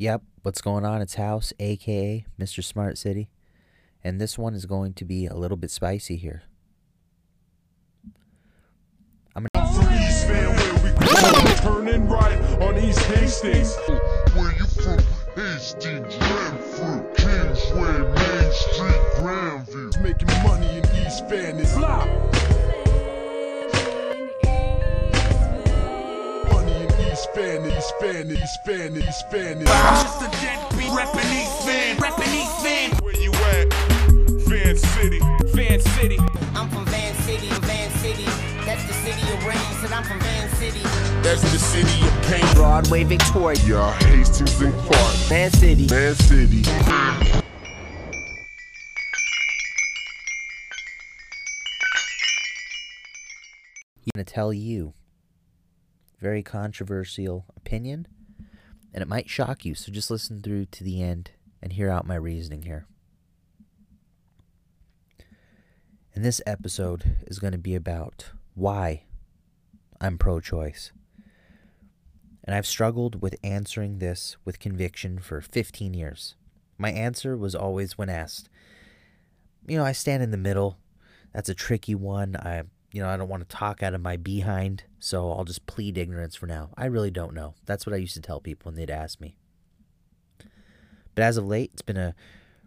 Yep, what's going on? It's House, aka Mr. Smart City. And this one is going to be a little bit spicy here. I'm gonna From East where we turning right on East Hastings. Where you from? Hastings, Renfrew, Kingsway, Main Street, Grandview. Making money in East Van in East Van, East Van, East Van, East Van. I'm just a deadbeat reppin' East Van, reppin' East Van. Where you at? Van City. Van City. I'm from Van City, Van City. That's the city of rain, said I'm from Van City. That's the city of pain. Broadway, Victoria, Yeah, Hastings and Clark. Van City. Van City. I'm gonna tell you very controversial opinion, and it might shock you. So just listen through to the end and hear out my reasoning here. And this episode is going to be about why I'm pro choice. And I've struggled with answering this with conviction for 15 years. My answer was always when asked, you know, I stand in the middle. That's a tricky one. I, you know, I don't want to talk out of my behind, so I'll just plead ignorance for now. I really don't know. That's what I used to tell people when they'd ask me. But as of late, it's been a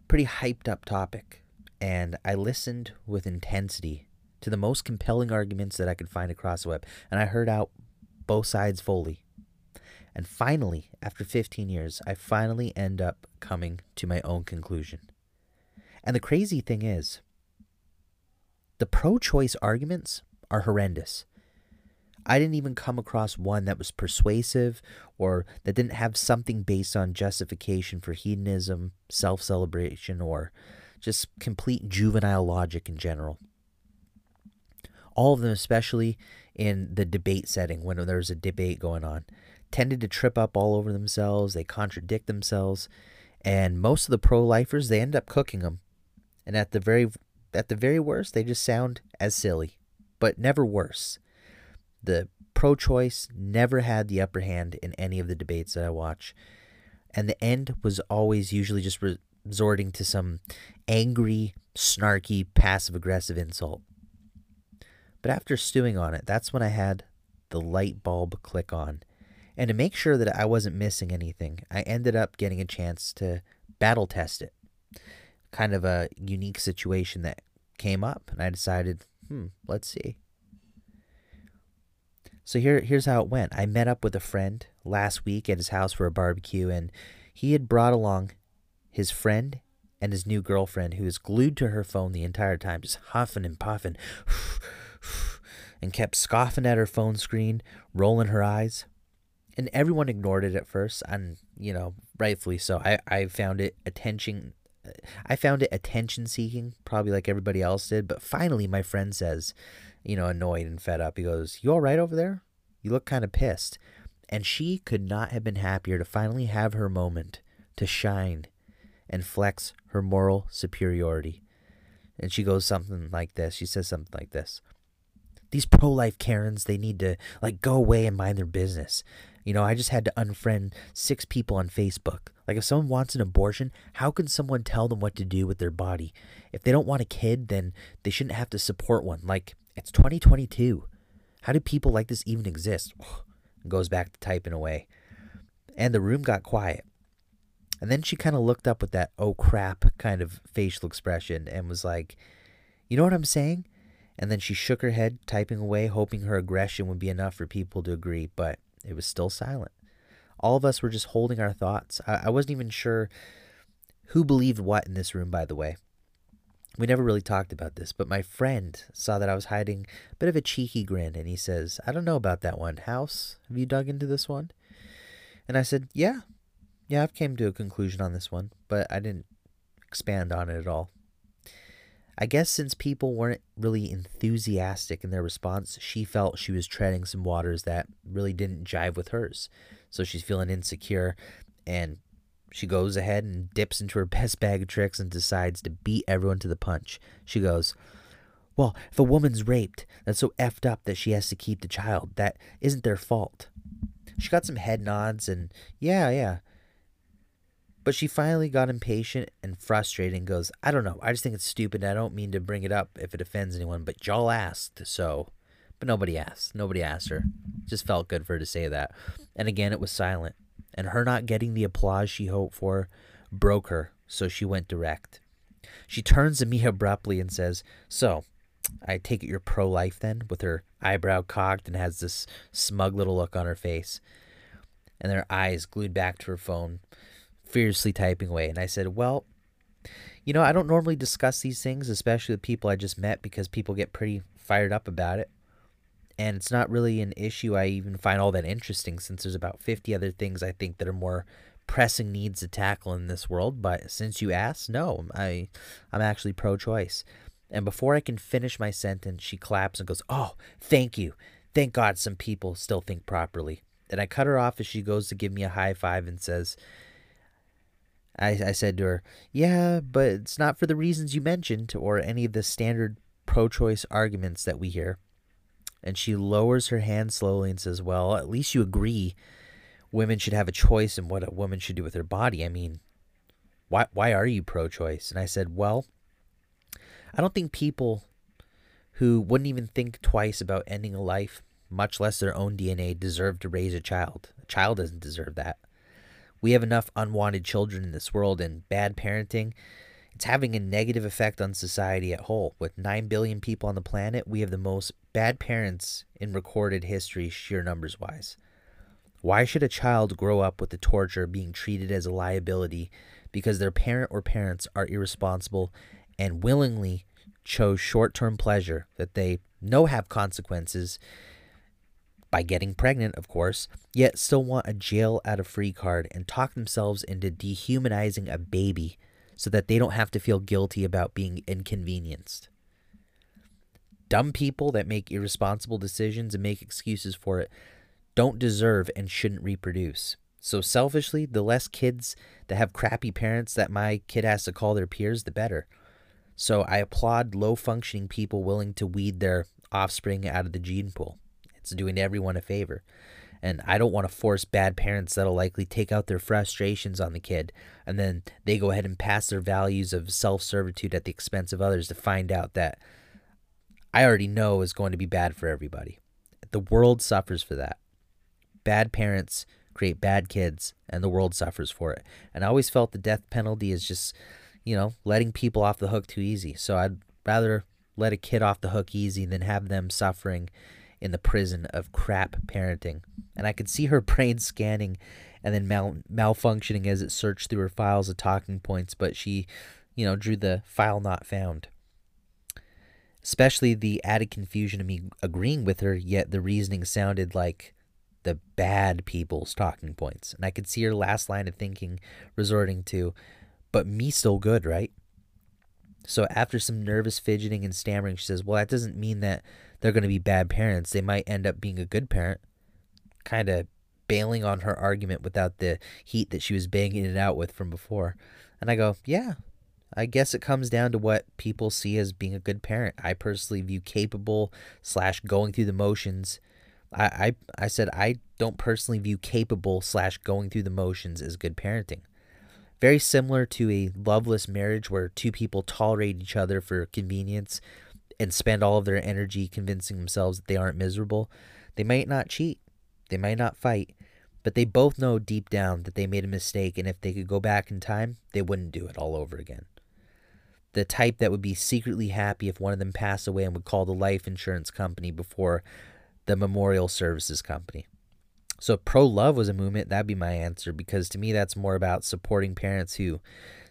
pretty hyped up topic, and I listened with intensity to the most compelling arguments that I could find across the web, and I heard out both sides fully. And finally, after 15 years, I finally end up coming to my own conclusion. And the crazy thing is, the pro choice arguments are horrendous. I didn't even come across one that was persuasive or that didn't have something based on justification for hedonism, self celebration, or just complete juvenile logic in general. All of them, especially in the debate setting when there's a debate going on, tended to trip up all over themselves. They contradict themselves, and most of the pro-lifers they end up cooking them. And at the very at the very worst, they just sound as silly, but never worse. The pro-choice never had the upper hand in any of the debates that I watch, and the end was always usually just resorting to some angry, snarky, passive-aggressive insult. But after stewing on it, that's when I had the light bulb click on. And to make sure that I wasn't missing anything, I ended up getting a chance to battle test it. Kind of a unique situation that came up, and I decided, hmm, let's see. So here, here's how it went. I met up with a friend last week at his house for a barbecue, and he had brought along his friend and his new girlfriend, who was glued to her phone the entire time, just huffing and puffing, and kept scoffing at her phone screen, rolling her eyes and everyone ignored it at first and you know rightfully so i i found it attention i found it attention seeking probably like everybody else did but finally my friend says you know annoyed and fed up he goes you all right over there? You look kind of pissed. And she could not have been happier to finally have her moment to shine and flex her moral superiority. And she goes something like this she says something like this these pro-life karens they need to like go away and mind their business. You know, I just had to unfriend six people on Facebook. Like, if someone wants an abortion, how can someone tell them what to do with their body? If they don't want a kid, then they shouldn't have to support one. Like, it's 2022. How do people like this even exist? goes back to typing away. And the room got quiet. And then she kind of looked up with that oh crap kind of facial expression and was like, You know what I'm saying? And then she shook her head, typing away, hoping her aggression would be enough for people to agree. But it was still silent. All of us were just holding our thoughts. I, I wasn't even sure who believed what in this room, by the way. We never really talked about this, but my friend saw that I was hiding a bit of a cheeky grin, and he says, I don't know about that one. House, have you dug into this one? And I said, Yeah. Yeah, I've came to a conclusion on this one, but I didn't expand on it at all. I guess since people weren't really enthusiastic in their response, she felt she was treading some waters that really didn't jive with hers. So she's feeling insecure and she goes ahead and dips into her best bag of tricks and decides to beat everyone to the punch. She goes, Well, if a woman's raped, that's so effed up that she has to keep the child. That isn't their fault. She got some head nods and, yeah, yeah. But she finally got impatient and frustrated and goes, I don't know. I just think it's stupid. I don't mean to bring it up if it offends anyone, but y'all asked, so. But nobody asked. Nobody asked her. Just felt good for her to say that. And again, it was silent. And her not getting the applause she hoped for broke her, so she went direct. She turns to me abruptly and says, So, I take it you're pro life then, with her eyebrow cocked and has this smug little look on her face, and her eyes glued back to her phone, fiercely typing away. And I said, Well, you know, I don't normally discuss these things, especially with people I just met, because people get pretty fired up about it. And it's not really an issue I even find all that interesting since there's about 50 other things I think that are more pressing needs to tackle in this world. But since you asked, no, I, I'm actually pro choice. And before I can finish my sentence, she claps and goes, Oh, thank you. Thank God some people still think properly. And I cut her off as she goes to give me a high five and says, I, I said to her, Yeah, but it's not for the reasons you mentioned or any of the standard pro choice arguments that we hear. And she lowers her hand slowly and says, Well, at least you agree women should have a choice in what a woman should do with her body. I mean, why, why are you pro choice? And I said, Well, I don't think people who wouldn't even think twice about ending a life, much less their own DNA, deserve to raise a child. A child doesn't deserve that. We have enough unwanted children in this world, and bad parenting, it's having a negative effect on society at whole. With 9 billion people on the planet, we have the most bad parents in recorded history, sheer numbers wise. Why should a child grow up with the torture being treated as a liability because their parent or parents are irresponsible and willingly chose short term pleasure that they know have consequences by getting pregnant, of course, yet still want a jail out of free card and talk themselves into dehumanizing a baby so that they don't have to feel guilty about being inconvenienced. Dumb people that make irresponsible decisions and make excuses for it don't deserve and shouldn't reproduce. So, selfishly, the less kids that have crappy parents that my kid has to call their peers, the better. So, I applaud low functioning people willing to weed their offspring out of the gene pool. It's doing everyone a favor. And I don't want to force bad parents that'll likely take out their frustrations on the kid and then they go ahead and pass their values of self servitude at the expense of others to find out that I already know is going to be bad for everybody. The world suffers for that. Bad parents create bad kids and the world suffers for it. And I always felt the death penalty is just, you know, letting people off the hook too easy. So I'd rather let a kid off the hook easy than have them suffering in the prison of crap parenting. And I could see her brain scanning and then mal- malfunctioning as it searched through her files of talking points, but she, you know, drew the file not found. Especially the added confusion of me agreeing with her, yet the reasoning sounded like the bad people's talking points. And I could see her last line of thinking resorting to, but me still good, right? So after some nervous fidgeting and stammering, she says, Well, that doesn't mean that they're going to be bad parents. They might end up being a good parent. Kind of bailing on her argument without the heat that she was banging it out with from before. And I go, Yeah, I guess it comes down to what people see as being a good parent. I personally view capable slash going through the motions. I, I, I said I don't personally view capable slash going through the motions as good parenting. Very similar to a loveless marriage where two people tolerate each other for convenience and spend all of their energy convincing themselves that they aren't miserable. They might not cheat, they might not fight, but they both know deep down that they made a mistake and if they could go back in time, they wouldn't do it all over again. The type that would be secretly happy if one of them passed away and would call the life insurance company before the memorial services company. So pro love was a movement, that'd be my answer because to me that's more about supporting parents who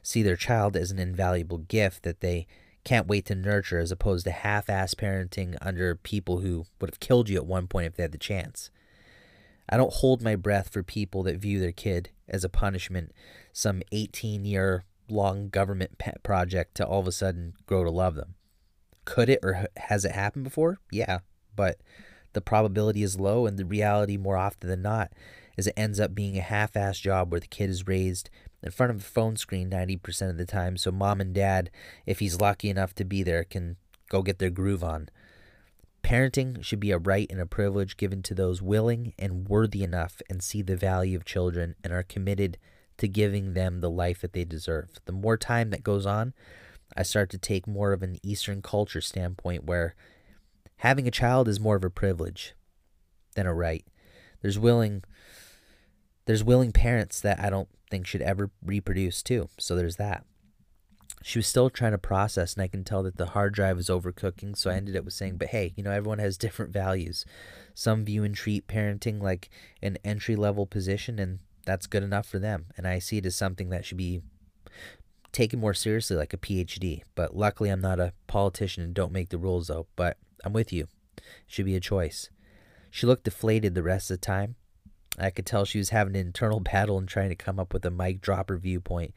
see their child as an invaluable gift that they can't wait to nurture as opposed to half-ass parenting under people who would have killed you at one point if they had the chance. I don't hold my breath for people that view their kid as a punishment, some 18 year long government pet project to all of a sudden grow to love them. Could it or has it happened before? Yeah, but the probability is low, and the reality, more often than not, is it ends up being a half assed job where the kid is raised in front of a phone screen 90% of the time. So, mom and dad, if he's lucky enough to be there, can go get their groove on. Parenting should be a right and a privilege given to those willing and worthy enough and see the value of children and are committed to giving them the life that they deserve. The more time that goes on, I start to take more of an Eastern culture standpoint where having a child is more of a privilege than a right. There's willing there's willing parents that I don't think should ever reproduce too. So there's that. She was still trying to process and I can tell that the hard drive was overcooking, so I ended up with saying, "But hey, you know, everyone has different values. Some view and treat parenting like an entry level position and that's good enough for them. And I see it as something that should be taken more seriously like a PhD. But luckily I'm not a politician and don't make the rules though, but I'm with you. It should be a choice. She looked deflated the rest of the time. I could tell she was having an internal battle and trying to come up with a mic dropper viewpoint,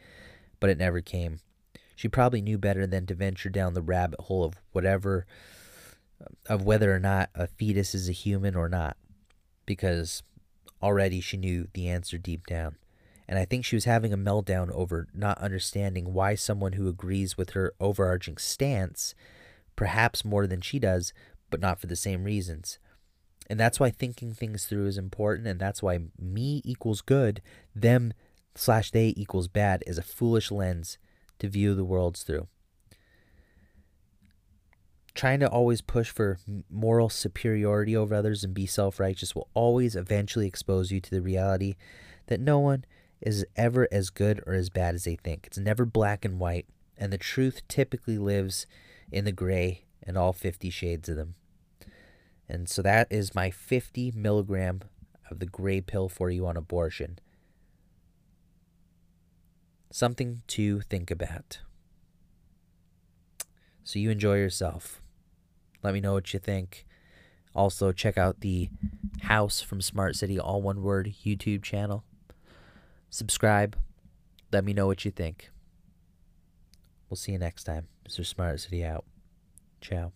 but it never came. She probably knew better than to venture down the rabbit hole of whatever, of whether or not a fetus is a human or not, because already she knew the answer deep down. And I think she was having a meltdown over not understanding why someone who agrees with her overarching stance, perhaps more than she does, but not for the same reasons. And that's why thinking things through is important, and that's why me equals good, them slash they equals bad is a foolish lens to view the worlds through. Trying to always push for moral superiority over others and be self righteous will always eventually expose you to the reality that no one is ever as good or as bad as they think. It's never black and white, and the truth typically lives in the gray and all 50 shades of them. And so that is my 50 milligram of the gray pill for you on abortion. Something to think about. So you enjoy yourself. Let me know what you think. Also, check out the House from Smart City, all one word, YouTube channel. Subscribe. Let me know what you think. We'll see you next time. Mr. Smart City out. Ciao.